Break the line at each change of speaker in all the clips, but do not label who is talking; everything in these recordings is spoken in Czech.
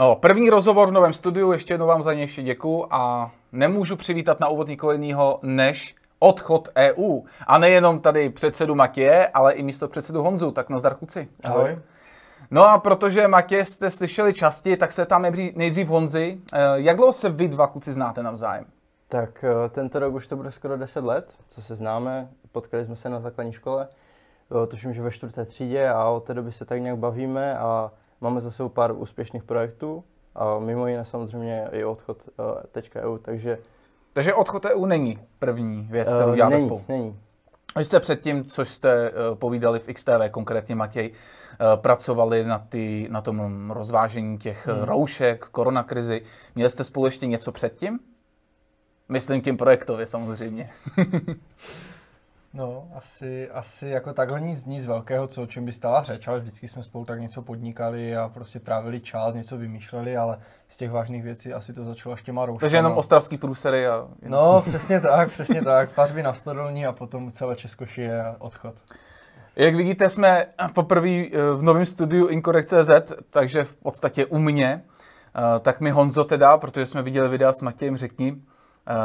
No, první rozhovor v novém studiu, ještě jednou vám za něj vše děkuju a nemůžu přivítat na úvod nikoho jiného než odchod EU. A nejenom tady předsedu Matěje, ale i místo předsedu Honzu. Tak nazdar kluci.
Ahoj.
No a protože Matěj jste slyšeli častěji, tak se tam nejdřív, nejdřív Honzi. Eh, Jak dlouho se vy dva kluci znáte navzájem?
Tak eh, tento rok už to bude skoro 10 let, co se známe. Potkali jsme se na základní škole, eh, tuším, že ve čtvrté třídě a od té doby se tak nějak bavíme a máme za sebou pár úspěšných projektů a mimo jiné samozřejmě i odchod uh, .eu, takže...
Takže odchod EU není první věc, kterou
eh,
děláte
není,
spolu.
není.
Vy jste předtím, což jste uh, povídali v XTV, konkrétně Matěj, pracovali na, ty, na tom rozvážení těch hmm. roušek, koronakrizi. Měli jste spolu ještě něco předtím? Myslím tím projektově samozřejmě.
No, asi, asi jako takhle nic, nic velkého, co o čem by stala řeč, ale vždycky jsme spolu tak něco podnikali a prostě trávili čas, něco vymýšleli, ale z těch vážných věcí asi to začalo ještě těma rouškama.
Takže jenom ostravský průsery a...
No, přesně tak, přesně tak. Pařby na stodolní a potom celé Českoši a odchod.
Jak vidíte, jsme poprvé eh, v novém studiu Incorrect.cz, takže v podstatě u mě. Eh, Tak mi Honzo teda, protože jsme viděli videa s Matějem, řekni,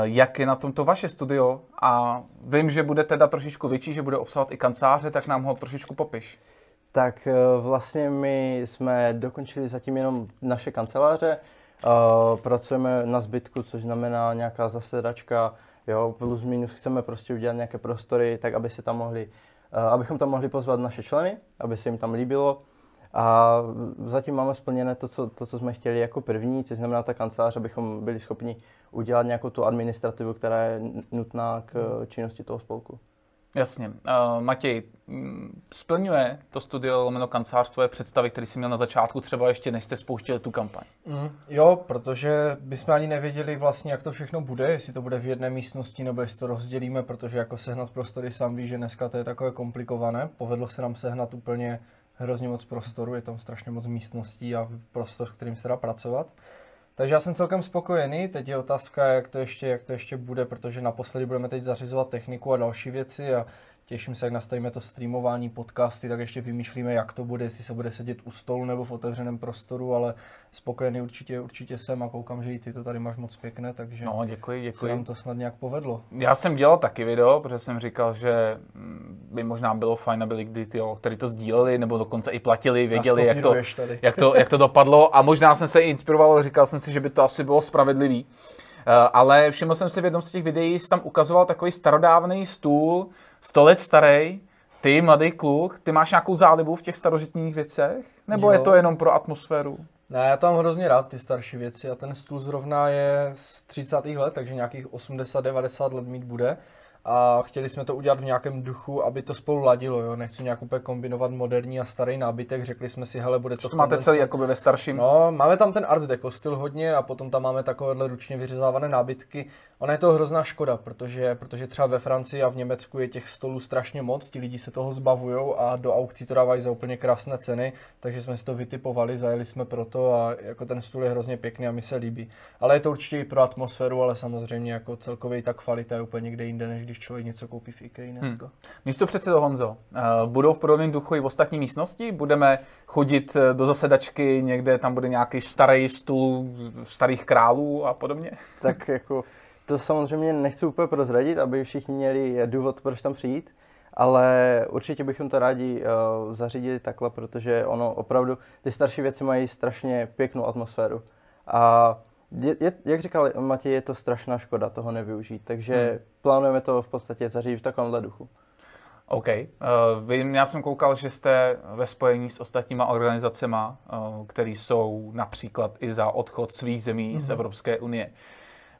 jak je na tomto vaše studio a vím, že bude teda trošičku větší, že bude obsahovat i kanceláře, tak nám ho trošičku popiš.
Tak eh, vlastně my jsme dokončili zatím jenom naše kanceláře, eh, pracujeme na zbytku, což znamená nějaká zasedačka, jo, plus minus chceme prostě udělat nějaké prostory, tak aby se tam mohli, eh, abychom tam mohli pozvat naše členy, aby se jim tam líbilo. A zatím máme splněné to co, to, co jsme chtěli jako první, což znamená ta kancelář, abychom byli schopni udělat nějakou tu administrativu, která je nutná k eh, činnosti toho spolku.
Jasně. Uh, Matěj, mm, splňuje to studio lomeno kancelář tvoje představy, které jsi měl na začátku, třeba ještě než jste spouštěli tu kampaň?
Mm, jo, protože bychom ani nevěděli vlastně, jak to všechno bude, jestli to bude v jedné místnosti nebo jestli to rozdělíme, protože jako sehnat prostory sám ví, že dneska to je takové komplikované. Povedlo se nám sehnat úplně hrozně moc prostoru, je tam strašně moc místností a prostor, s kterým se dá pracovat. Takže já jsem celkem spokojený, teď je otázka, jak to ještě, jak to ještě bude, protože naposledy budeme teď zařizovat techniku a další věci a těším se, jak nastavíme to streamování, podcasty, tak ještě vymýšlíme, jak to bude, jestli se bude sedět u stolu nebo v otevřeném prostoru, ale spokojený určitě, určitě jsem a koukám, že i ty to tady máš moc pěkné, takže
No, děkuji,
se
děkuji.
nám to snad nějak povedlo.
Já jsem dělal taky video, protože jsem říkal, že by možná bylo fajn, aby lidi, kteří to sdíleli, nebo dokonce i platili, věděli, jak to,
tady.
jak, to, jak to dopadlo. A možná jsem se i inspiroval, říkal jsem si, že by to asi bylo spravedlivý. Eh, Ale všiml jsem si v jednom z těch videí, jsi tam ukazoval takový starodávný stůl, 100 let starý, ty, mladý kluk, ty máš nějakou zálibu v těch starožitných věcech? Nebo
Jo.
je to jenom pro atmosféru?
Ne, já tam hrozně rád ty starší věci a ten stůl zrovna je z 30. let, takže nějakých 80-90 let mít bude. A chtěli jsme to udělat v nějakém duchu, aby to spolu ladilo, jo. Nechci nějak úplně kombinovat moderní a starý nábytek, řekli jsme si, hele, bude to...
To máte celý jakoby ve starším.
No, máme tam ten art deco styl hodně a potom tam máme takovéhle ručně vyřezávané nábytky. Ona je to hrozná škoda, protože, protože třeba ve Francii a v Německu je těch stolů strašně moc, ti lidi se toho zbavují a do aukcí to dávají za úplně krásné ceny, takže jsme si to vytipovali, zajeli jsme pro to a jako ten stůl je hrozně pěkný a mi se líbí. Ale je to určitě i pro atmosféru, ale samozřejmě jako celkově i ta kvalita je úplně někde jinde, než když člověk něco koupí v IKEA dneska.
Místo předsedo Honzo, eh, budou v podobném duchu i v ostatní místnosti? Budeme chodit eh, do zasedačky někde, tam bude nějaký starý stůl starých králů a podobně?
Tak jako to samozřejmě nechci úplně prozradit, aby všichni měli důvod, proč tam přijít, ale určitě bychom to rádi uh, zařídili takhle, protože ono opravdu, ty starší věci mají strašně pěknou atmosféru. A je, je, jak říkal Matěj, je to strašná škoda toho nevyužít, takže hmm. plánujeme to v podstatě zařídit v takovémhle duchu.
OK. Uh, vím, já jsem koukal, že jste ve spojení s ostatníma organizacemi, uh, které jsou například i za odchod svých zemí mm-hmm. z Evropské unie.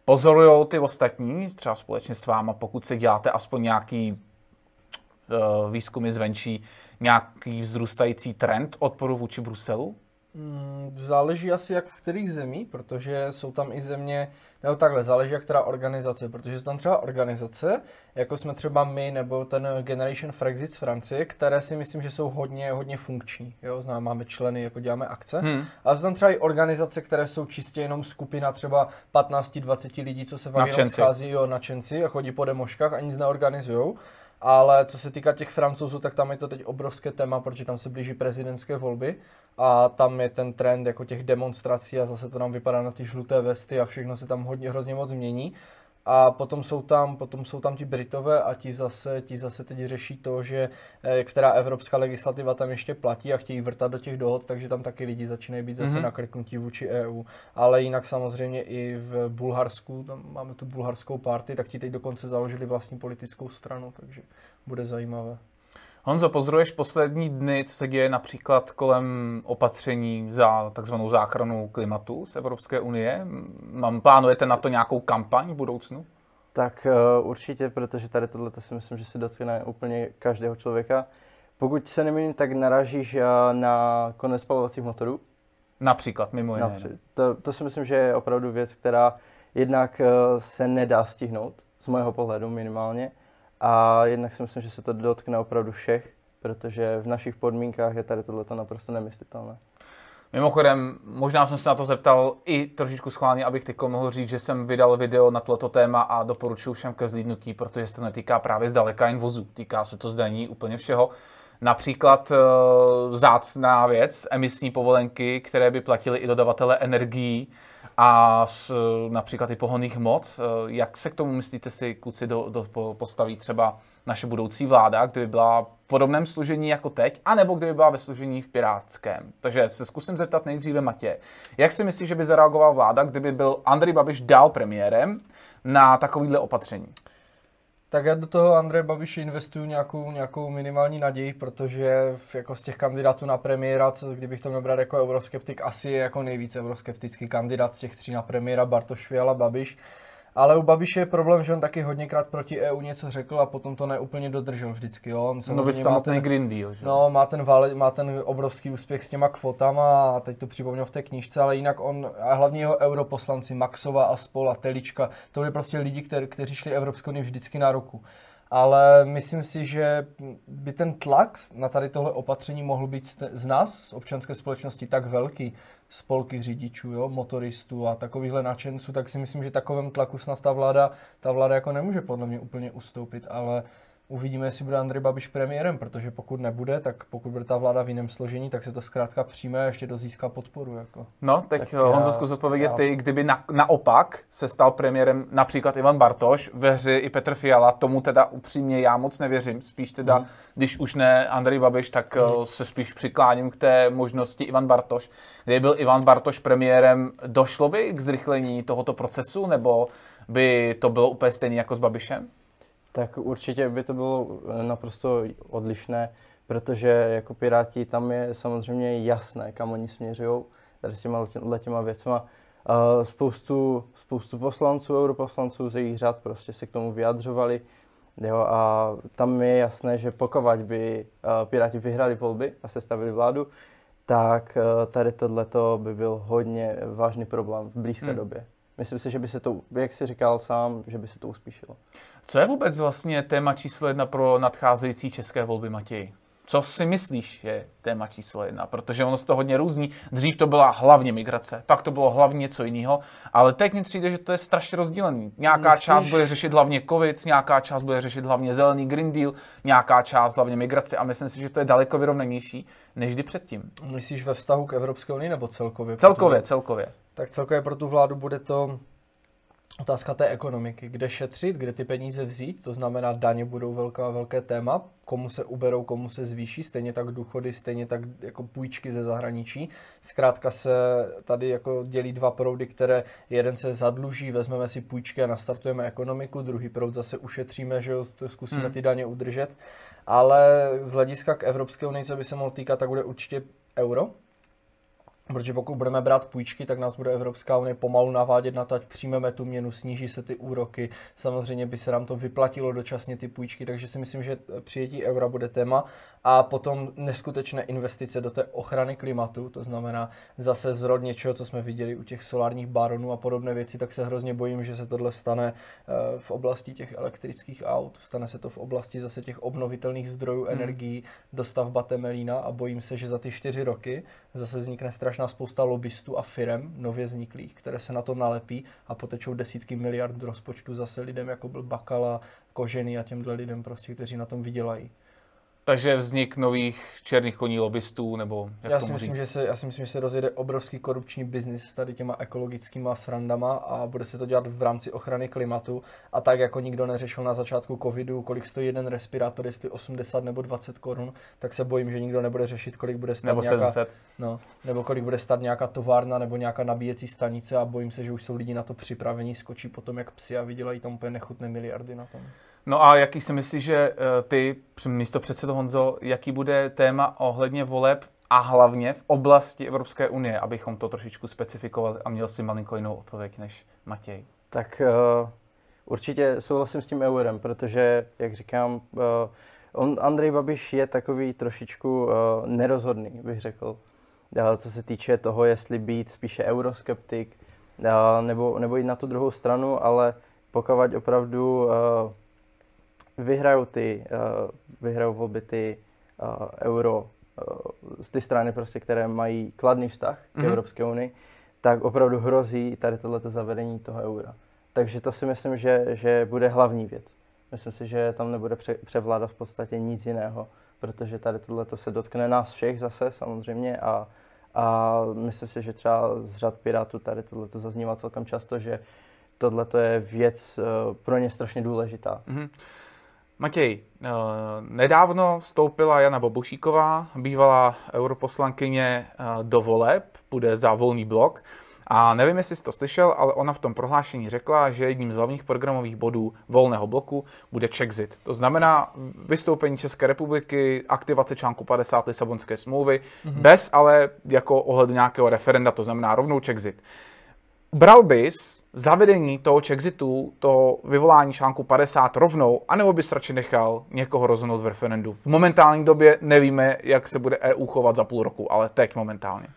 Pozorují ty ostatní, třeba společně s váma, pokud se děláte aspoň nějaký uh, výzkumy zvenčí, nějaký vzrůstající trend odporu vůči Bruselu?
Mm, Záleží asi jak v kterých zemí, protože jsou tam i země, nebo takhle, záleží jak která organizace, protože jsou tam třeba organizace, jako jsme třeba my, nebo ten Generation Frexit z Francie, které si myslím, že jsou hodně, hodně funkční, jo, znám, máme členy, jako děláme akce,
Hmm.
ale jsou tam třeba i organizace, které jsou čistě jenom skupina třeba 15-20 lidí, co se fakt jenom schází, jo, nadšenci a chodí po demoškách a nic neorganizujou. Ale co se týká těch francouzů, tak tam je to teď obrovské téma, protože tam se blíží prezidentské volby a tam je ten trend jako těch demonstrací a zase to nám vypadá na ty žluté vesty a všechno se tam hodně hrozně moc mění. A potom jsou tam, potom jsou tam ti Britové a ti zase, ti zase teď řeší to, že eh, která evropská legislativa tam ještě platí a chtějí vrtat do těch dohod, takže tam taky lidi začínají být zase mm-hmm. nakrknutí vůči EU. Ale jinak samozřejmě i v Bulharsku, tam máme tu bulharskou party, tak ti teď dokonce založili vlastní politickou stranu, takže bude zajímavé.
Honzo, pozoruješ poslední dny, co se děje například kolem opatření za takzvanou záchranu klimatu z Evropské unie? Mám, plánujete na to nějakou kampaň v budoucnu?
Tak uh, určitě, protože tady tohle si myslím, že se dotkne úplně každého člověka. Pokud se nemýlím, tak narážíš uh, na konec spalovacích motorů.
Například, mimo jiné.
Například. To, to si myslím, že je opravdu věc, která jednak uh, se nedá stihnout, z mého pohledu minimálně. A jednak si myslím, že se to dotkne opravdu všech, protože v našich podmínkách je tady tohle naprosto nemyslitelné.
Mimochodem, možná jsem se na to zeptal i trošičku schválně, abych teď mohl říct, že jsem vydal video na toto téma a doporučuji všem ke zlídnutí, protože se to netýká právě zdaleka jen vozu, týká se to zdaní úplně všeho. Například e, zácná věc, emisní povolenky, které by platily i dodavatele energií, a s, například i pohonných hmot. Eh, jak se k tomu myslíte si, kluci, do, do, postaví třeba naše budoucí vláda, kdyby byla v podobném služení jako teď, anebo kdyby byla ve služení v pirátském. Takže se zkusím zeptat nejdříve Matě. Jak si myslíš, že by zareagovala vláda, kdyby byl Andrej Babiš dál premiérem na takovýhle opatření?
Tak já do toho Andreje Babiše investuju nějakou, nějakou minimální naději, protože jako z těch kandidátů na premiéra, co, kdybych to měl brát jako euroskeptik, asi je jako nejvíce euroskeptický kandidát z těch tří na premiéra Bartoš Fiala Babiš. Ale u Babiše je problém, že on taky hodněkrát proti EU něco řekl a potom to neúplně dodržel vždycky. Jo? On
no vy samotný Green Deal, že?
No, má ten, vale, má ten obrovský úspěch s těma kvotama a teď to připomněl v té knížce, ale jinak on, a hlavně jeho europoslanci, Maxova a Spol a Telička, to byli prostě lidi, kter, kteří šli Evropskou unii vždycky na ruku ale myslím si, že by ten tlak na tady tohle opatření mohl být z nás, z občanské společnosti, tak velký, spolky řidičů, jo, motoristů a takovýchhle nadšenců, tak si myslím, že takovém tlaku snad ta vláda, ta vláda jako nemůže podle mě úplně ustoupit, ale Uvidíme, jestli bude Andrej Babiš premiérem, protože pokud nebude, tak pokud bude ta vláda v jiném složení, tak se to zkrátka přijme a ještě dozíská podporu. Jako.
No, teď tak Honzo zkus odpovědět já... ty, kdyby na, naopak se stal premiérem například Ivan Bartoš, ve hře i Petr Fiala, tomu teda upřímně já moc nevěřím, spíš teda, hmm. když už ne Andrej Babiš, tak hmm. se spíš přikláním k té možnosti Ivan Bartoš. Kdyby byl Ivan Bartoš premiérem, došlo by k zrychlení tohoto procesu, nebo by to bylo úplně stejné jako s Babišem?
Tak určitě by to bylo eh, naprosto odlišné, protože jako Piráti tam je samozřejmě jasné, kam oni směřují tady s těma letěma věcma. Uh, spoustu, spoustu poslanců, europoslanců ze jejich řad prostě se k tomu vyjadřovali. Jo, a tam je jasné, že pokud by uh, Piráti vyhrali volby a sestavili vládu, tak uh, tady tohleto by byl hodně vážný problém v blízké hmm. době. Myslím si, že by se to, jak jsi říkal sám, že by se to uspíšilo.
Co je vůbec vlastně téma číslo jedna pro nadcházející české volby, Matěj? Co si myslíš je téma číslo jedna? Protože ono se to hodně různí. Dřív to byla hlavně migrace, pak to bylo hlavně něco jiného, ale teď mi přijde, že to je strašně rozdílený. Nějaká Myslíš? část bude řešit hlavně COVID, nějaká část bude řešit hlavně zelený Green Deal, nějaká část hlavně migrace a myslím si, že to je daleko vyrovnanější než kdy předtím.
Myslíš ve vztahu k Evropské unii nebo celkově?
Celkově, celkově.
Tak celkově pro tu vládu bude to Otázka té ekonomiky, kde šetřit, kde ty peníze vzít, to znamená daně budou velká, velké téma, komu se uberou, komu se zvýší, stejně tak důchody, stejně tak jako půjčky ze zahraničí. Zkrátka se tady jako dělí dva proudy, které jeden se zadluží, vezmeme si půjčky a nastartujeme ekonomiku, druhý proud zase ušetříme, že jo, zkusíme hmm. ty daně udržet. Ale z hlediska k Evropské unii, co by se mohlo týkat, tak bude určitě euro, Protože pokud budeme brát půjčky, tak nás bude Evropská unie pomalu navádět na to, ať přijmeme tu měnu, sníží se ty úroky. Samozřejmě by se nám to vyplatilo dočasně ty půjčky, takže si myslím, že přijetí eura bude téma. A potom neskutečné investice do té ochrany klimatu, to znamená zase zrod něčeho, co jsme viděli u těch solárních baronů a podobné věci, tak se hrozně bojím, že se tohle stane eh, v oblasti těch elektrických aut, stane se to v oblasti zase těch obnovitelných zdrojů hmm. energií, dostavba Temelína a bojím se, že za ty čtyři roky zase vznikne strašná spousta lobbystů a firem nově vzniklých, které se na to nalepí a potečou desítky miliard rozpočtu zase lidem, jako byl Bakala, Kožený a těmhle lidem prostě, kteří na tom vydělají.
Takže vznik nových černých koní lobbystů, nebo jak
já si, myslím,
říct?
že se, já si myslím, že se rozjede obrovský korupční biznis s tady těma ekologickýma srandama a bude se to dělat v rámci ochrany klimatu. A tak jako nikdo neřešil na začátku covidu, kolik stojí jeden respirátor, jestli 80 nebo 20 korun, tak se bojím, že nikdo nebude řešit, kolik bude stát
Nebo
nějaká,
700.
no, nebo kolik bude stát nějaká továrna nebo nějaká nabíjecí stanice a bojím se, že už jsou lidi na to připraveni, skočí potom jak psi a vydělají tam úplně nechutné miliardy na tom.
No a jaký si myslíš, že eh, ty, místo předsedo Honzo, jaký bude téma ohledně voleb a hlavně v oblasti Evropské unie, abychom to trošičku specifikovali a měl si malinko jinou odpověď než Matěj?
Tak uh, určitě souhlasím s tím eurem, protože, jak říkám, uh, on, Andrej Babiš je takový trošičku nerozhodný, bych řekl, co se týče toho, jestli být spíše euroskeptik nebo, nebo jít na tu druhou stranu, ale pokud opravdu vyhrajou ty, uh, vyhrajou volby ty uh, euro uh, z ty strany prostě, které mají kladný vztah k
Mhm.
Evropské unii, tak opravdu hrozí tady tohleto zavedení toho eura. Takže to si myslím, že, že bude hlavní věc. Myslím si, že tam nebude pře- převládat v podstatě nic jiného, protože tady tohleto se dotkne nás všech zase samozřejmě a, a myslím si, že třeba z řad Pirátů tady tohleto zaznívá celkem často, že tohleto je věc pro ně strašně důležitá.
Mhm. Matěj, eh, nedávno vstoupila Jana Bobošíková, bývalá europoslankyně eh, do voleb, bude za volný blok. A nevím, jestli jsi to slyšel, ale ona v tom prohlášení řekla, že jedním z hlavních programových bodů volného bloku bude Czexit. To znamená vystoupení České republiky, aktivace článku 50 Lisabonské smlouvy, mm-hmm. bez ale jako ohledu nějakého referenda, to znamená rovnou Czexit. Bral bys zavedení toho Chexitu, to vyvolání článku 50 rovnou, anebo bys radši nechal někoho rozhodnout v referendu? V momentální době nevíme, jak se bude EU chovat za půl roku, ale teď momentálně.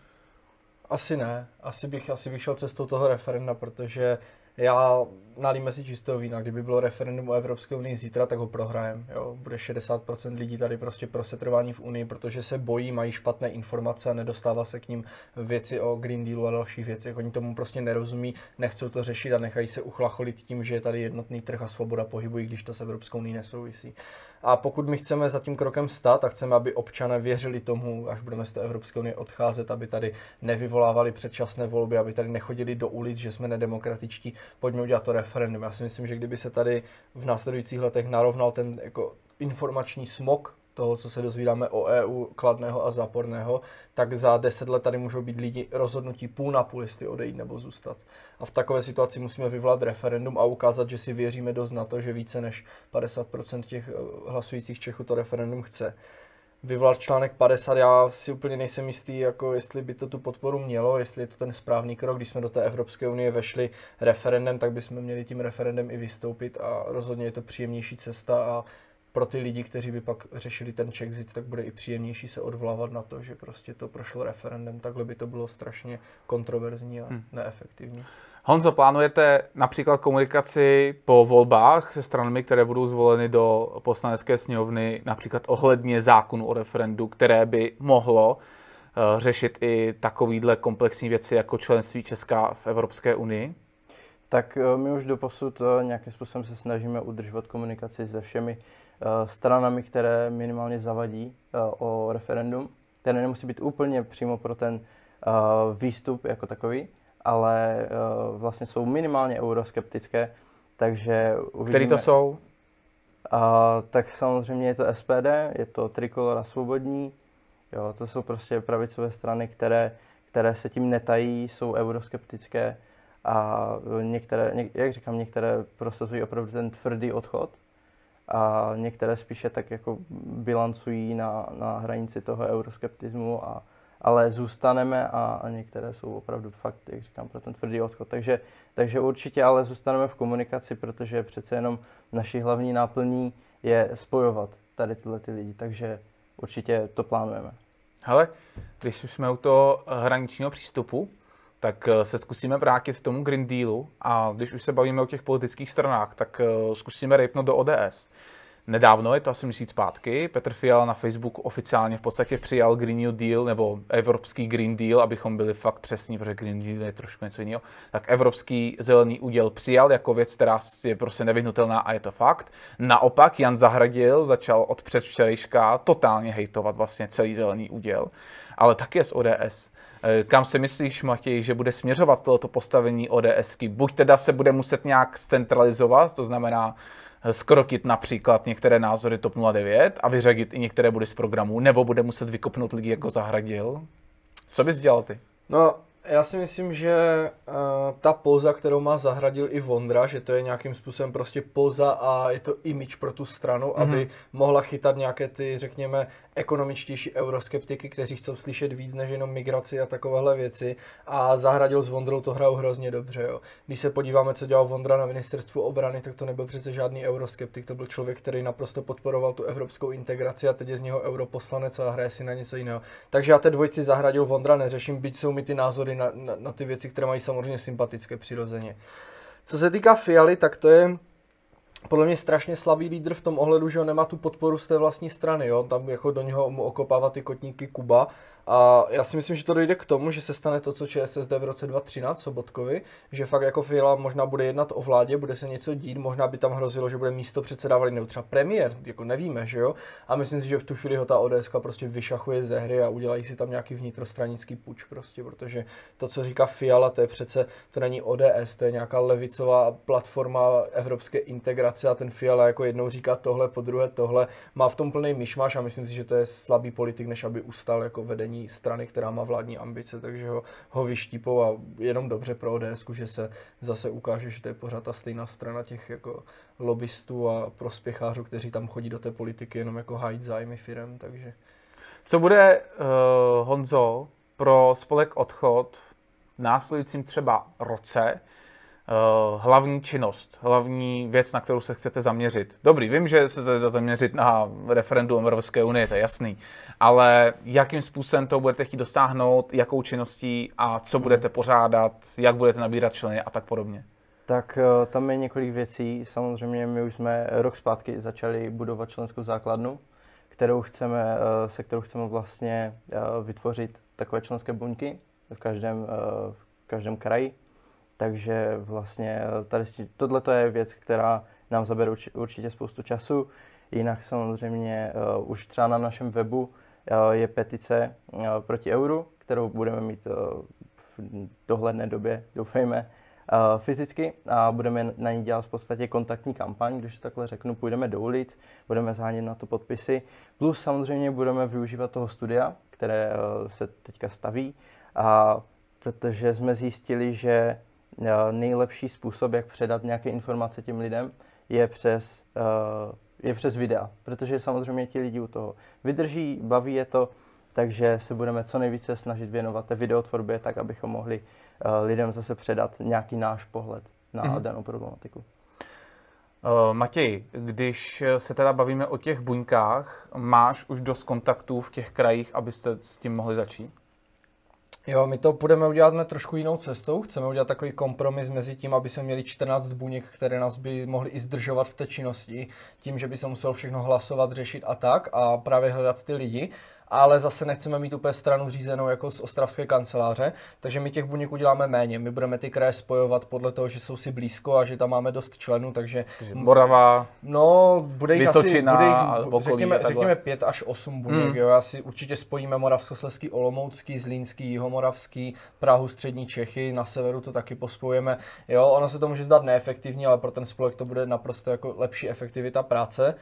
Asi ne. Asi bych, asi bych šel cestou toho referenda, protože já nalíme si čistého vína. Kdyby bylo referendum o Evropské unii zítra, tak ho prohrajem. Jo? Bude 60% lidí tady prostě pro setrvání v unii, protože se bojí, mají špatné informace a nedostává se k ním věci o Green Dealu a dalších věcech. Oni tomu prostě nerozumí, nechcou to řešit a nechají se uchlacholit tím, že je tady jednotný trh a svoboda pohybu, i když to s Evropskou unii nesouvisí. A pokud my chceme za tím krokem stát a chceme, aby občané věřili tomu, až budeme z té Evropské unie odcházet, aby tady nevyvolávali předčasné volby, aby tady nechodili do ulic, že jsme nedemokratičtí, pojďme udělat to referendum. Já si myslím, že kdyby se tady v následujících letech narovnal ten jako informační smog toho, co se dozvídáme o EU, kladného a záporného, tak za deset let tady můžou být lidi rozhodnutí půl na půl, jestli odejít nebo zůstat. A v takové situaci musíme vyvolat referendum a ukázat, že si věříme dost na to, že více než 50% těch eh, hlasujících Čechů to referendum chce. Vyvolat článek 50, já si úplně nejsem jistý, jako jestli by to tu podporu mělo, jestli je to ten správný krok. Když jsme do té Evropské unie vešli referendem, tak bychom měli tím referendem i vystoupit a rozhodně je to příjemnější cesta a pro ty lidi, kteří by pak řešili ten Czexit, tak bude i příjemnější se odvolávat na to, že prostě to prošlo referendem. Takhle by to bylo strašně kontroverzní a
Hmm.
neefektivní.
Honzo, plánujete například komunikaci po volbách se stranami, které budou zvoleny do poslanecké sněmovny, například ohledně zákonu o referendu, které by mohlo eh, řešit i takovýhle komplexní věci jako členství Česká v Evropské unii?
Tak eh, my už doposud eh, nějakým způsobem se snažíme udržovat komunikaci se všemi stranami, které minimálně zavadí eh, o referendum, které nemusí být úplně přímo pro ten eh, výstup jako takový, ale eh, vlastně jsou minimálně euroskeptické, takže uvidíme.
Který to jsou?
A, tak samozřejmě je to SPD, je to Trikolora Svobodní, jo, to jsou prostě pravicové strany, které, které se tím netají, jsou euroskeptické a některé, něk, jak říkám, některé prosazují opravdu ten tvrdý odchod a některé spíše tak jako bilancují na, na hranici toho euroskeptismu, a, ale zůstaneme a, a některé jsou opravdu fakt, jak říkám, pro ten tvrdý odchod. Takže, takže určitě ale zůstaneme v komunikaci, protože přece jenom naší hlavní náplní je spojovat tady tyhle ty lidi, takže určitě to plánujeme.
Hele, když už jsme u toho hraničního přístupu, tak eh, se zkusíme vrátit k tomu Green Dealu a když už se bavíme o těch politických stranách, tak eh, zkusíme rejpnout do ODS. Nedávno, je to asi měsíc zpátky, Petr Fiala na Facebooku oficiálně v podstatě přijal Green New Deal nebo Evropský Green Deal, abychom byli fakt přesní, protože Green Deal je trošku něco jiného. Tak Evropský zelený úděl přijal jako věc, která je prostě nevyhnutelná a je to fakt. Naopak Jan Zahradil začal od předvčerejška totálně hejtovat vlastně celý zelený úděl, ale taky je z ODS. Eh, kam si myslíš, Matěj, že bude směřovat toto postavení ODSky? Buď teda se bude muset nějak centralizovat, to znamená skrotit například některé názory TOP 09 a vyřadit i některé body z programu, nebo bude muset vykopnout lidi jako Zahradil. Co bys dělal ty?
No, já si myslím, že uh, ta poza, kterou má zahradil i Vondra, že to je nějakým způsobem prostě poza a je to image pro tu stranu, mm-hmm. aby mohla chytat nějaké ty, řekněme, ekonomičtější euroskeptiky, kteří chcou slyšet víc než jenom migraci a takovéhle věci. A zahradil s Vondrou to hrajou hrozně dobře. Jo. Když se podíváme, co dělal Vondra na ministerstvu obrany, tak to nebyl přece žádný euroskeptik, to byl člověk, který naprosto podporoval tu evropskou integraci a teď je z něho europoslanec a hraje si na něco jiného. Takže já té dvojci zahradil Vondra neřeším, byť jsou mi ty názory na, na, na ty věci, které mají samozřejmě sympatické přirozeně. Co se týká Fialy, tak to je podle mě strašně slabý lídr v tom ohledu, že on nemá tu podporu z té vlastní strany, jo? tam jako do něho mu okopává ty kotníky Kuba a já si myslím, že to dojde k tomu, že se stane to, co ČSSD v roce 2013 Sobotkovi, že fakt jako Fiala možná bude jednat o vládě, bude se něco dít, možná by tam hrozilo, že bude místo předsedávali nebo třeba premiér, jako nevíme, že jo. A myslím si, že v tu chvíli ho ta ODS prostě vyšachuje ze hry a udělají si tam nějaký vnitrostranický puč prostě, protože to, co říká Fiala, to je přece, to není ODS, to je nějaká levicová platforma evropské integrace a ten Fiala jako jednou říká tohle, po druhé tohle, má v tom plný myšmaš a myslím si, že to je slabý politik, než aby ustal jako vedení strany, která má vládní ambice, takže ho, ho vyštípou a jenom dobře pro ODS, že se zase ukáže, že to je pořád ta stejná strana těch jako lobbystů a prospěchářů, kteří tam chodí do té politiky jenom jako hájit zájmy firem, takže...
Co bude, uh, Honzo, pro spolek odchod v následujícím třeba roce, hlavní činnost, hlavní věc, na kterou se chcete zaměřit. Dobrý, vím, že se chcete zaměřit na referendum Evropské unie, to je jasný, ale jakým způsobem to budete chtít dosáhnout, jakou činností a co budete pořádat, jak budete nabírat členy a tak podobně?
Tak uh, tam je několik věcí. Samozřejmě my už jsme rok zpátky začali budovat členskou základnu, kterou chceme, uh, se kterou chceme vlastně vytvořit takové členské buňky v každém, v každém kraji takže vlastně tady tohle je věc, která nám zabere určitě spoustu času. Jinak samozřejmě uh, už třeba na našem webu uh, je petice uh, proti euru, kterou budeme mít uh, v dohledné době, doufejme, uh, fyzicky. A budeme na ní dělat v podstatě kontaktní kampaň, když takhle řeknu, půjdeme do ulic, budeme zhánět na to podpisy, plus samozřejmě budeme využívat toho studia, které uh, se teďka staví, a protože jsme zjistili, že nejlepší způsob, jak předat nějaké informace těm lidem, je přes, uh, je přes videa, protože samozřejmě ti lidi u toho vydrží, baví je to, takže se budeme co nejvíce snažit věnovat té videotvorbě, tak abychom mohli uh, lidem zase předat nějaký náš pohled na mm-hmm. danou problematiku.
Uh, Matěj, když se teda bavíme o těch buňkách, máš už dost kontaktů v těch krajích, abyste s tím mohli začít?
Jo, my to budeme udělat trošku jinou cestou. Chceme udělat takový kompromis mezi tím, aby jsme měli 14 buněk, které nás by mohly i zdržovat v té činnosti, tím, že by se muselo všechno hlasovat, řešit a tak a právě hledat ty lidi ale zase nechceme mít úplně stranu řízenou jako z ostravské kanceláře, takže my těch buněk uděláme méně. My budeme ty kraje spojovat podle toho, že jsou si blízko a že tam máme dost členů, takže...
Morava,
no, bude jich
Vysočina,
asi, bude jich, řekněme, řekněme pět až osm buněk, hmm. jo. Já si určitě spojíme Moravskoslezský, Olomoucký, Zlínský, Jihomoravský, Prahu, Střední Čechy, na severu to taky pospojujeme. Jo, ono se to může zdát neefektivní, ale pro ten spolek to bude naprosto jako lepší efektivita práce.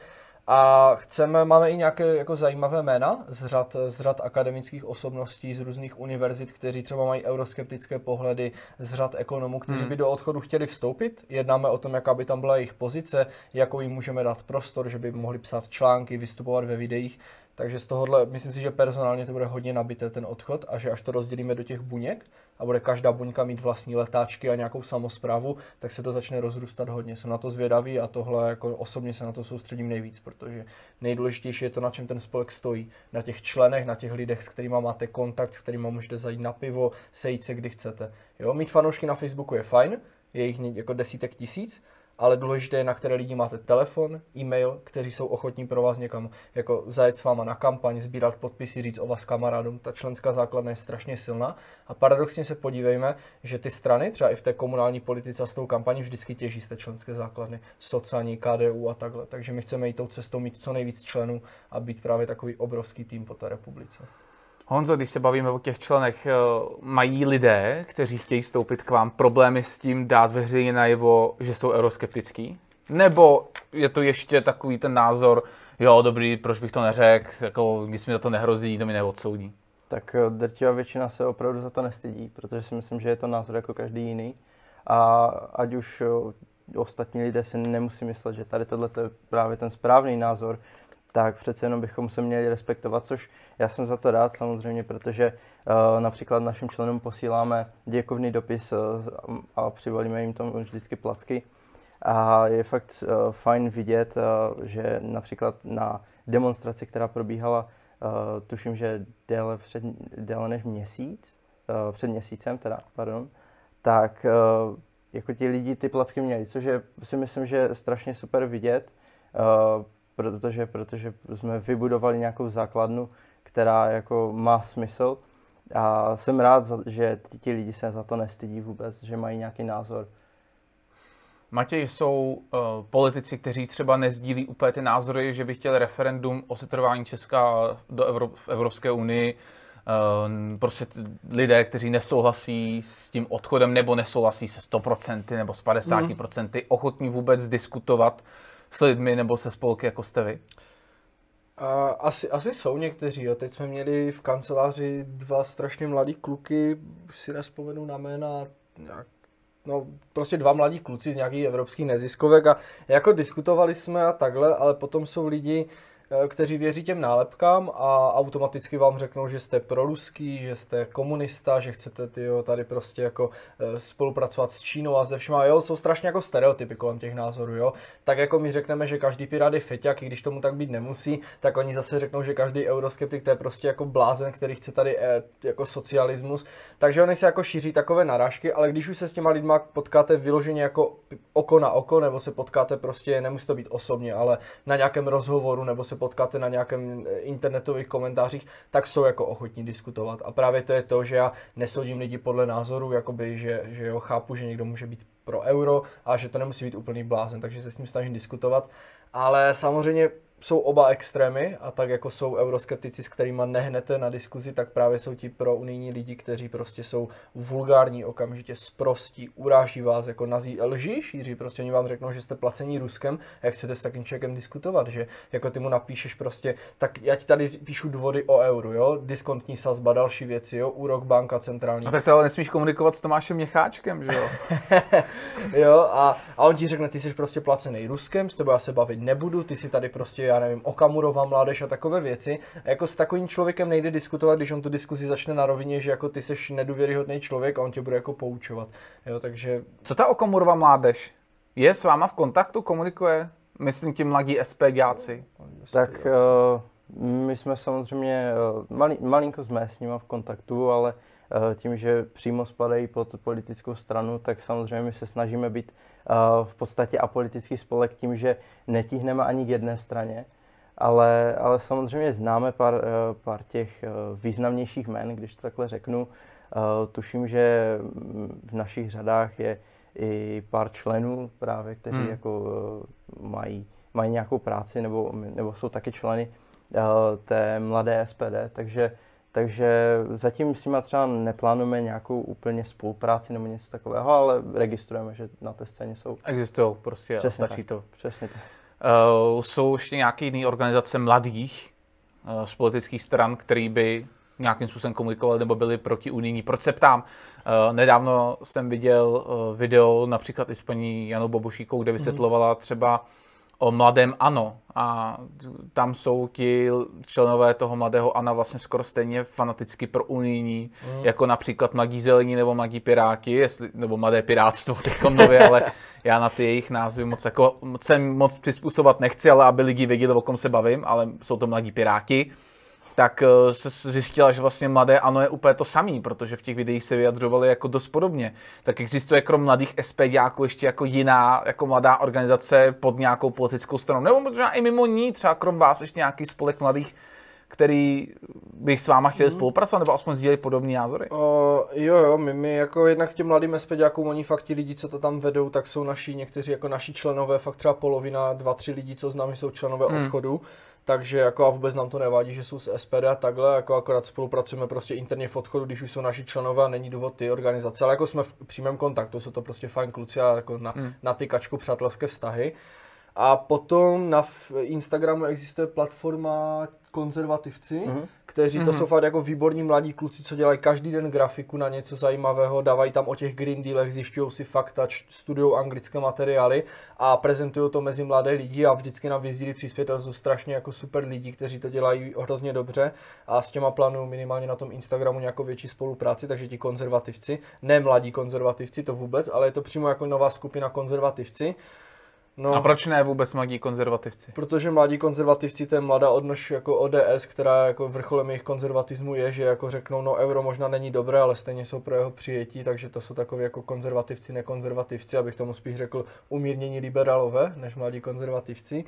A chceme, máme i nějaké jako zajímavé jména z řad, z řad akademických osobností z různých univerzit, kteří třeba mají euroskeptické pohledy, z řad ekonomů, kteří hmm. by do odchodu chtěli vstoupit. Jednáme o tom, jaká by tam byla jejich pozice, jakou jim můžeme dát prostor, že by mohli psát články, vystupovat ve videích. Takže z tohohle, myslím si, že personálně to bude hodně nabité ten odchod a že až to rozdělíme do těch buněk a bude každá buňka mít vlastní letáčky a nějakou samozprávu, tak se to začne rozrůstat hodně. Jsem na to zvědavý a tohle jako osobně se na to soustředím nejvíc, protože nejdůležitější je to, na čem ten spolek stojí. Na těch členech, na těch lidech, s kterými máte kontakt, s kterými můžete zajít na pivo, sejít se, kdy chcete. Jo, mít fanoušky na Facebooku je fajn, je jich jako desítek tisíc, ale důležité je, na které lidi máte telefon, e-mail, kteří jsou ochotní pro vás někam jako zajet s váma na kampaň, sbírat podpisy, říct o vás kamarádům. Ta členská základna je strašně silná a paradoxně se podívejme, že ty strany, třeba i v té komunální politice a s tou kampaní vždycky těží z té členské základny, sociální, KDU a takhle. Takže my chceme jít tou cestou mít co nejvíc členů a být právě takový obrovský tým po té republice.
Honzo, když se bavíme o těch členech, eh, mají lidé, kteří chtějí vstoupit k vám, problémy s tím dát veřejně najevo, že jsou euroskeptický? Nebo je to ještě takový ten názor, jo, dobrý, proč bych to neřekl, jako, když mi to nehrozí, to mi neodsoudí?
Tak eh, drtivá většina se opravdu za to nestydí, protože si myslím, že je to názor jako každý jiný. A ať už eh, ostatní lidé si nemusí myslet, že tady tohle je právě ten správný názor, tak přece jenom bychom se měli respektovat, což já jsem za to rád samozřejmě, protože uh, například našim členům posíláme děkovný dopis uh, a přivolíme jim tam vždycky placky. A je fakt uh, fajn vidět, uh, že například na demonstraci, která probíhala, uh, tuším, že déle, před, déle než měsíc, uh, před měsícem teda, pardon, tak uh, jako ti lidi ty placky měli, což je, si myslím, že strašně super vidět. Uh, protože, protože jsme vybudovali nějakou základnu, která jako má smysl a jsem rád, že ti lidi se za to nestydí vůbec, že mají nějaký názor.
Matěj, jsou uh, politici, kteří třeba nezdílí úplně ty názory, že by chtěli referendum o setrvání Česka do Evro- v Evropské unii. Uh, prostě lidé, kteří nesouhlasí s tím odchodem nebo nesouhlasí se 100% nebo s 50%, mm. ochotní vůbec diskutovat s lidmi nebo se spolky, jako jste vy?
Asi, asi jsou někteří, jo. Teď jsme měli v kanceláři dva strašně mladí kluky, si nespomenu na jména, nějak, no prostě dva mladí kluci z nějakých evropských neziskovek a jako diskutovali jsme a takhle, ale potom jsou lidi, kteří věří těm nálepkám a automaticky vám řeknou, že jste proruský, že jste komunista, že chcete tyjo, tady prostě jako eh, spolupracovat s Čínou a ze všema, jo, jsou strašně jako stereotypy kolem těch názorů, jo. Tak jako my řekneme, že každý pirát je feťák, i když tomu tak být nemusí, tak oni zase řeknou, že každý euroskeptik to je prostě jako blázen, který chce tady eh, jako socialismus. Takže oni se jako šíří takové narážky, ale když už se s těma lidma potkáte vyloženě jako oko na oko, nebo se potkáte prostě, nemusí to být osobně, ale na nějakém rozhovoru, nebo se potkáte na nějakém eh, internetových komentářích, tak jsou jako ochotní diskutovat. A právě to je to, že já nesoudím lidi podle názoru, jakoby, že, že jo, chápu, že někdo může být pro euro a že to nemusí být úplný blázen, takže se s ním snažím diskutovat. Ale samozřejmě jsou oba extrémy a tak jako jsou euroskeptici, s kterými nehnete na diskuzi, tak právě jsou ti pro unijní lidi, kteří prostě jsou vulgární, okamžitě sprostí, uráží vás, jako nazí lži, šíří, prostě oni vám řeknou, že jste placení Ruskem, jak chcete s takým člověkem diskutovat, že jako ty mu napíšeš prostě, tak já ti tady píšu důvody o euru, jo, diskontní sazba, další věci, jo, úrok banka centrální.
A tak to ale nesmíš komunikovat s Tomášem Měcháčkem, že jo?
jo, a, a on ti řekne, ty jsi prostě placený Ruskem, s tebou já se bavit nebudu, ty si tady prostě já nevím, Okamurová mládež a takové věci. A jako s takovým člověkem nejde diskutovat, když on tu diskuzi začne na rovině, že jako ty seš nedůvěryhodný člověk a on tě bude jako poučovat. Jo, takže...
Co ta Okamurová mládež? Je s váma v kontaktu, komunikuje? Myslím tím mladí SPGáci.
Tak uh, my jsme samozřejmě uh, malý, malinko jsme s nimi v kontaktu, ale uh, tím, že přímo spadají pod politickou stranu, tak samozřejmě my se snažíme být v podstatě apolitický spolek tím, že netíhneme ani k jedné straně, ale, ale samozřejmě známe pár, eh, pár těch eh, významnějších jmen, když to takhle řeknu. Eh, tuším, že v našich řadách je i pár členů právě, kteří hmm. jako mají, mají nějakou práci nebo, nebo jsou taky členy té mladé SPD, takže takže zatím s nimi třeba neplánujeme nějakou úplně spolupráci nebo něco takového, ale registrujeme, že na té scéně jsou.
Existují prostě
Přesně
stačí
tak.
to.
Přesně tak.
Uh, jsou ještě nějaké jiné organizace mladých uh, z politických stran, který by nějakým způsobem komunikovali nebo byli proti unijní. Proč se ptám? Uh, nedávno jsem viděl uh, video například i s paní Janou Bobošíkou, kde vysvětlovala třeba o mladém ANO a tam jsou ti členové toho mladého ANO vlastně skoro stejně fanaticky pro unijní, mm. jako například mladí zelení nebo mladí piráti, jestli, nebo mladé pirátstvo teď nově, ale já na ty jejich názvy moc, jako, moc, moc přizpůsobovat nechci, ale aby lidi věděli, o kom se bavím, ale jsou to mladí piráti. Tak eh, se zjistila, že vlastně mladé ano je úplně to samý, protože v těch videích se vyjadřovali jako dost podobně. Tak existuje krom mladých SPDáků ještě jako jiná, jako mladá organizace pod nějakou politickou stranou, nebo možná i mimo ní, třeba krom vás ještě nějaký spolek mladých který bych s váma chtěli hmm. spolupracovat, nebo aspoň sdílet podobné názory?
O, jo, jo, my, my jako jednak těm mladým SPďákům, oni fakt ti lidi, co to tam vedou, tak jsou naši, někteří jako naši členové, fakt třeba polovina, dva, tři lidi, co znám, jsou členové hmm. odchodu. Takže jako a vůbec nám to nevadí, že jsou z SPD a takhle, jako akorát spolupracujeme prostě interně v odchodu, když už jsou naši členové a není důvod ty organizace, ale jako jsme v přímém kontaktu, jsou to prostě fajn kluci a jako na, hmm. na ty kačku přátelské vztahy. A potom na Instagramu existuje platforma konzervativci, mm-hmm. kteří to mm-hmm. jsou fakt jako výborní mladí kluci, co dělají každý den grafiku na něco zajímavého, dávají tam o těch Green Dealech, zjišťují si fakta, studují anglické materiály a prezentují to mezi mladé lidi a vždycky nám vyzdílí příspěvek, to jsou strašně jako super lidi, kteří to dělají hrozně dobře a s těma plánuju minimálně na tom Instagramu nějakou větší spolupráci, takže ti konzervativci, ne mladí konzervativci, to vůbec, ale je to přímo jako nová skupina konzervativci,
No, a proč ne vůbec mladí konzervativci?
Protože mladí konzervativci, to je mladá odnož jako ODS, která jako vrcholem jejich konzervatismu je, že jako řeknou, no euro možná není dobré, ale stejně jsou pro jeho přijetí, takže to jsou takový jako konzervativci, nekonzervativci, abych tomu spíš řekl umírnění liberálové, než mladí konzervativci.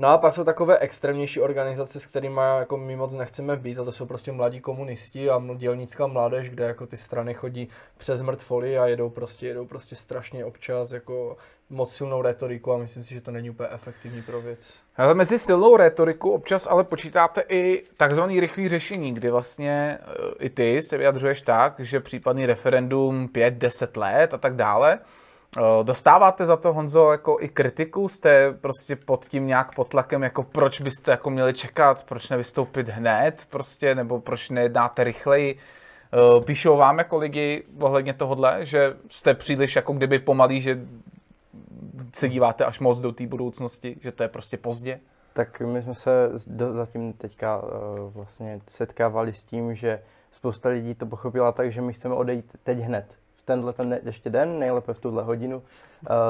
No a pak jsou takové extrémnější organizace, s kterými jako my moc nechceme být, a to jsou prostě mladí komunisti a dělnická mládež, kde jako ty strany chodí přes mrtvoly a jedou prostě, jedou prostě strašně občas jako moc silnou retoriku a myslím si, že to není úplně efektivní pro věc.
Ale mezi silnou retoriku občas ale počítáte i takzvaný rychlý řešení, kdy vlastně eh, i ty se vyjadřuješ tak, že případný referendum 5-10 let a tak dále, Dostáváte za to, Honzo, jako i kritiku? Jste prostě pod tím nějak pod tlakem, jako proč byste jako měli čekat, proč nevystoupit hned, prostě, nebo proč nejednáte rychleji? Eh, píšou vám jako lidi ohledně tohohle, že jste příliš jako kdyby pomalí, že se díváte až moc do té budoucnosti, že to je prostě pozdě?
Tak my jsme se do, zatím teďka uh, vlastně setkávali s tím, že spousta lidí to pochopila tak, že my chceme odejít teď hned. Tenhle ten ještě den, nejlépe v tuhle hodinu uh,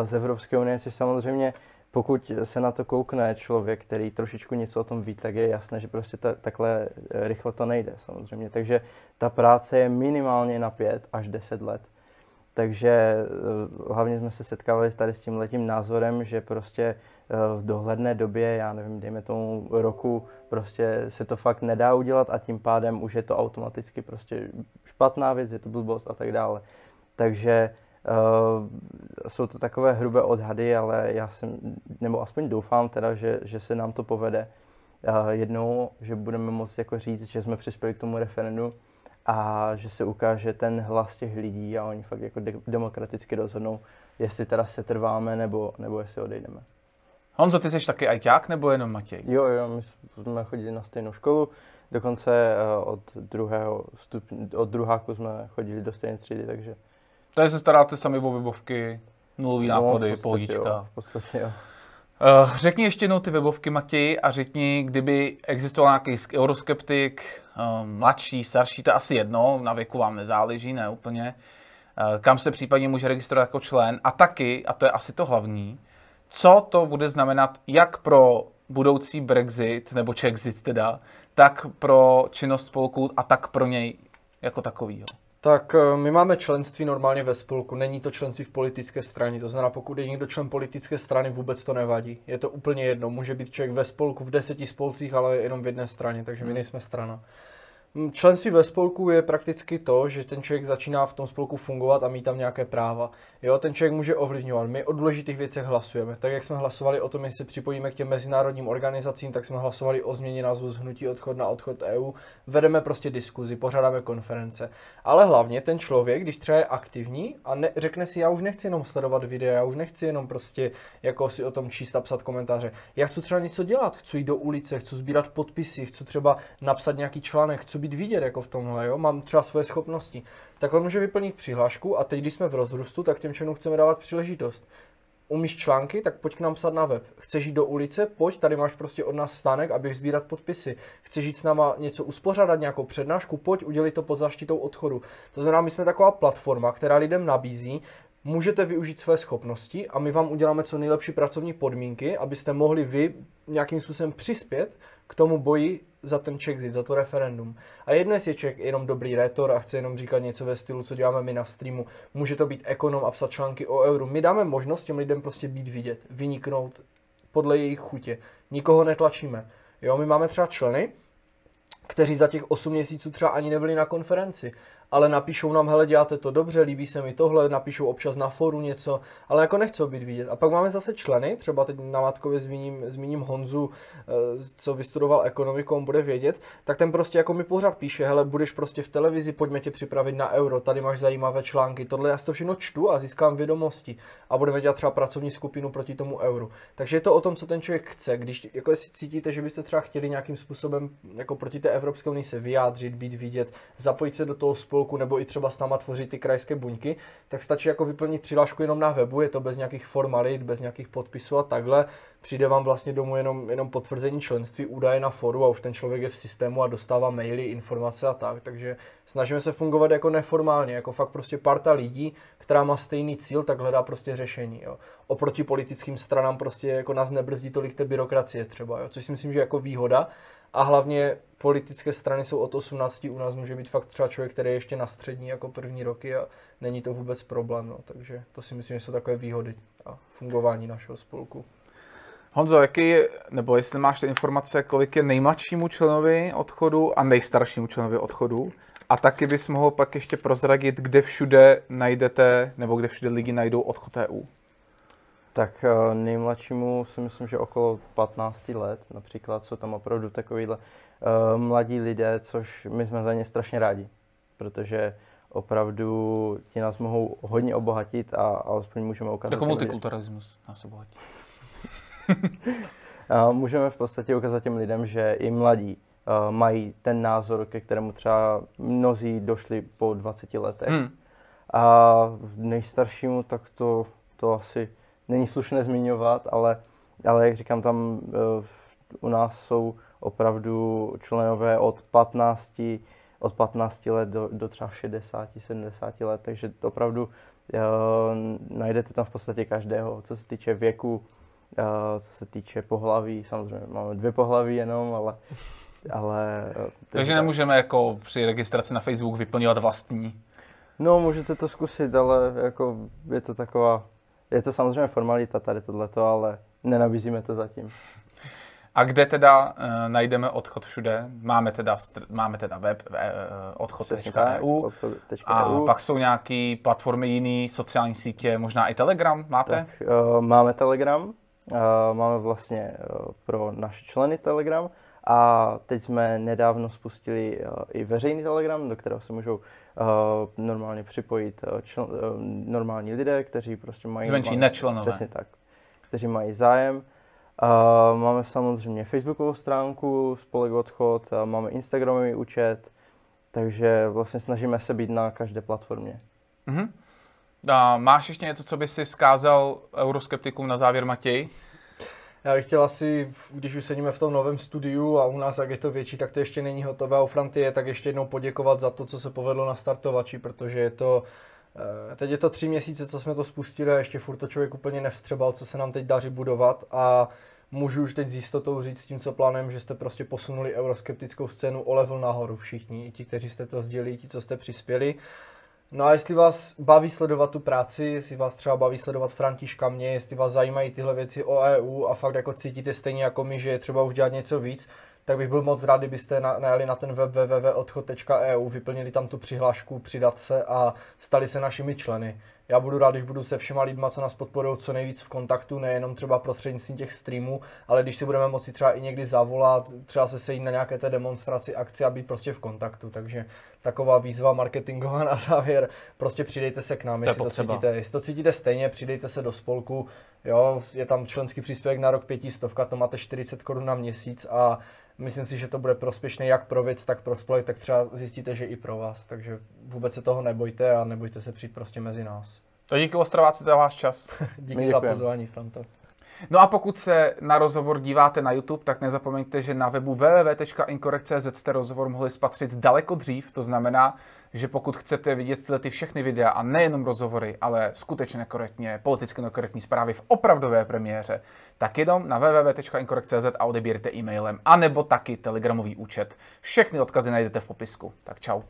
z Evropské unie, což samozřejmě pokud se na to koukne člověk, který trošičku něco o tom ví, tak je jasné, že prostě ta, takhle eh, rychle to nejde samozřejmě. Takže ta práce je minimálně na pět až deset let. Takže eh, hlavně jsme se setkávali tady s tím letím názorem, že prostě eh, v dohledné době, já nevím, dejme tomu roku, prostě se to fakt nedá udělat a tím pádem už je to automaticky prostě špatná věc, je to blbost a tak dále. Takže uh, jsou to takové hrubé odhady, ale já jsem, nebo aspoň doufám teda, že, že se nám to povede uh, jednou, že budeme moct jako říct, že jsme přispěli k tomu referendu a že se ukáže ten hlas těch lidí a oni fakt jako de- demokraticky rozhodnou, jestli teda se trváme nebo, nebo jestli odejdeme.
Honzo, ty jsi taky ajťák nebo jenom Matěj?
Jo, jo, my jsme chodili na stejnou školu, dokonce uh, od druhého stupně, od druháku jsme chodili do stejné třídy, takže...
Takže se staráte sami o webovky, nulový no, náklady, pohodička.
Jo, v podstatě jo.
Uh, řekni ještě jednou ty webovky, Matěj, a řekni, kdyby existoval nějaký euroskeptik, uh, mladší, starší, to asi jedno, na věku vám nezáleží, ne úplně, uh, kam se případně může registrovat jako člen a taky, a to je asi to hlavní, co to bude znamenat jak pro budoucí Brexit, nebo Czexit teda, tak pro činnost spolku a tak pro něj jako takovýho.
Tak eh, my máme členství normálně ve spolku, není to členství v politické straně, to znamená, pokud je někdo člen politické strany, vůbec to nevadí. Je to úplně jedno, může být člověk ve spolku v deseti spolcích, ale jenom v jedné straně, takže my hmm. nejsme strana. Členství ve spolku je prakticky to, že ten člověk začíná v tom spolku fungovat a mít tam nějaké práva. Jo, ten člověk může ovlivňovat. My o důležitých věcech hlasujeme. Tak jak jsme hlasovali o tom, jestli připojíme k těm mezinárodním organizacím, tak jsme hlasovali o změně názvu z hnutí odchod na odchod EU. Vedeme prostě diskuzi, pořádáme konference. Ale hlavně ten člověk, když třeba je aktivní a ne, řekne si, já už nechci jenom sledovat videa, já už nechci jenom prostě jako si o tom číst a psat komentáře. Já chci třeba něco dělat, chci jít do ulice, chci sbírat podpisy, chci třeba napsat nějaký článek, chci být vidět jako v tomhle, jo? mám třeba svoje schopnosti, tak on může vyplnit přihlášku a teď, když jsme v rozrůstu, tak těm členům chceme dávat příležitost. Umíš články, tak pojď k nám psat na web. Chceš jít do ulice? Pojď, tady máš prostě od nás stánek, abych sbírat podpisy. Chceš jít s náma něco uspořádat, nějakou přednášku? Pojď, udělej to pod zaštitou odchodu. To znamená, my jsme taková platforma, která lidem nabízí, můžete využít své schopnosti a my vám uděláme co nejlepší pracovní podmínky, abyste mohli vy nějakým způsobem přispět k tomu boji za ten Czechzit, za to referendum. A jedno jestli je Čech jenom dobrý rétor a chce jenom říkat něco ve stylu, co děláme my na streamu, může to být ekonom a psat články o euru. My dáme možnost těm lidem prostě být vidět, vyniknout podle jejich chutě. Nikoho netlačíme. Jo, my máme třeba členy, kteří za těch 8 měsíců třeba ani nebyli na konferenci ale napíšou nám, hele, děláte to dobře, líbí se mi tohle, napíšou občas na foru něco, ale jako nechcou být vidět. A pak máme zase členy, třeba teď na Matkově zmíním, zmíním Honzu, eh, co vystudoval ekonomiku, on bude vědět, tak ten prostě jako mi pořád píše, hele, budeš prostě v televizi, pojďme tě připravit na euro, tady máš zajímavé články, tohle já si to všechno čtu a získám vědomosti a budeme dělat třeba pracovní skupinu proti tomu euru. Takže je to o tom, co ten člověk chce. Když jako si cítíte, že byste třeba chtěli nějakým způsobem jako proti té Evropské unii se vyjádřit, být vidět, zapojit se do toho spolu spolku nebo i třeba s náma tvořit ty krajské buňky, tak stačí jako vyplnit přihlášku jenom na webu, je to bez nějakých formalit, bez nějakých podpisů a takhle. Přijde vám vlastně domů jenom, jenom potvrzení členství, údaje na foru a už ten člověk je v systému a dostává maily, informace a tak. Takže snažíme se fungovat jako neformálně, jako fakt prostě parta lidí, která má stejný cíl, tak hledá prostě řešení. Jo. Oproti politickým stranám prostě jako nás nebrzdí tolik té byrokracie třeba, jo. což si myslím, že jako výhoda. A hlavně politické strany jsou od 18, u nás může být fakt třeba člověk, který je ještě na střední jako první roky a není to vůbec problém, no. takže to si myslím, že jsou takové výhody a fungování našeho spolku.
Honzo, jaký nebo jestli máš ty informace, kolik je nejmladšímu členovi odchodu a nejstaršímu členovi odchodu? A taky bys mohl pak ještě prozradit, kde všude najdete, nebo kde všude lidi najdou odchod EU?
Tak eh, nejmladšímu si myslím, že okolo 15 let například jsou tam opravdu takovýhle uh, mladí lidé, což my jsme za ně strašně rádi, protože opravdu ti nás mohou hodně obohatit a alespoň můžeme ukázat.
Jako multikulturalismus nás obohatí.
a můžeme v podstatě ukázat těm lidem, že i mladí uh, mají ten názor, ke kterému třeba mnozí došli po 20 letech. Hmm. A nejstaršímu tak to, to asi není slušné zmiňovat, ale, ale jak říkám, tam uh, u nás jsou opravdu členové od 15, od 15 let do, do třeba 60, 70 let, takže opravdu uh, najdete tam v podstatě každého, co se týče věku, uh, co se týče pohlaví, samozřejmě máme dvě pohlaví jenom, ale ale...
Takže nemůžeme jako při registraci na Facebook vyplňovat vlastní?
No, můžete to zkusit, ale jako je to taková, je to samozřejmě formalita tady tohleto, ale nenabízíme to zatím.
A kde teda uh, najdeme odchod všude? Máme teda, máme teda web uh, odchod.eu odchod a EU. pak jsou nějaké platformy jiné, sociální sítě, možná i Telegram máte?
Tak, uh, máme Telegram, uh, máme vlastně uh, pro naše členy Telegram a teď jsme nedávno spustili uh, i veřejný Telegram, do kterého se můžou uh, normálně připojit uh, čl, normální lidé, kteří prostě mají...
Zvenčí nečlenové.
Přesně tak. Kteří mají zájem Uh, máme samozřejmě Facebookovou stránku Spolek Odchod, uh, máme Instagramový účet, takže vlastně snažíme se být na každé platformě.
Uh-huh. A máš ještě něco, co by si vzkázal euroskeptikům na závěr, Matěj?
Já bych chtěl asi, když už sedíme v tom novém studiu a u nás, jak je to větší, tak to ještě není hotové. A u Frantie tak ještě jednou poděkovat za to, co se povedlo na startovači, protože je to eh, Teď je to tři měsíce, co jsme to spustili a ještě furt to člověk úplně nevstřebal, co se nám teď daří budovat a můžu už teď s jistotou říct s tím, co plánem, že jste prostě posunuli euroskeptickou scénu o level nahoru všichni, i ti, kteří jste to sdělili, ti, co jste přispěli. No a jestli vás baví sledovat tu práci, jestli vás třeba baví sledovat Františka mě, jestli vás zajímají tyhle věci o EU a fakt jako cítíte stejně jako my, že je třeba už dělat něco víc, tak bych byl moc rád, kdybyste najeli na ten web www.odchod.eu, vyplnili tam tu přihlášku, přidat se a stali se našimi členy já budu rád, když budu se všema lidma, co nás podporují, co nejvíc v kontaktu, nejenom třeba prostřednictvím těch streamů, ale když si budeme moci třeba i někdy zavolat, třeba se sejít na nějaké té demonstraci, akci a být prostě v kontaktu. Takže taková výzva marketingová na závěr, prostě přidejte se k nám, jestli to, cítíte, jestli to cítíte stejně, přidejte se do spolku, jo, je tam členský příspěvek na rok pětistovka, to máte 40 korun na měsíc a myslím si, že to bude prospěšné jak pro věc, tak pro spolek, tak třeba zjistíte, že i pro vás. Takže vůbec se toho nebojte a nebojte se přijít prostě mezi nás.
To díky Ostrováci za váš čas.
díky za pozvání, Franto.
No a pokud se na rozhovor díváte na YouTube, tak nezapomeňte, že na webu www.incorrect.cz jste rozhovor mohli spatřit daleko dřív, to znamená, že pokud chcete vidět tyhle ty všechny videa a nejenom rozhovory, ale skutečně korektně, politicky nekorektní zprávy v opravdové premiéře, tak jenom na www.incorrect.cz a odebírte e-mailem, anebo taky telegramový účet. Všechny odkazy najdete v popisku. Tak čau.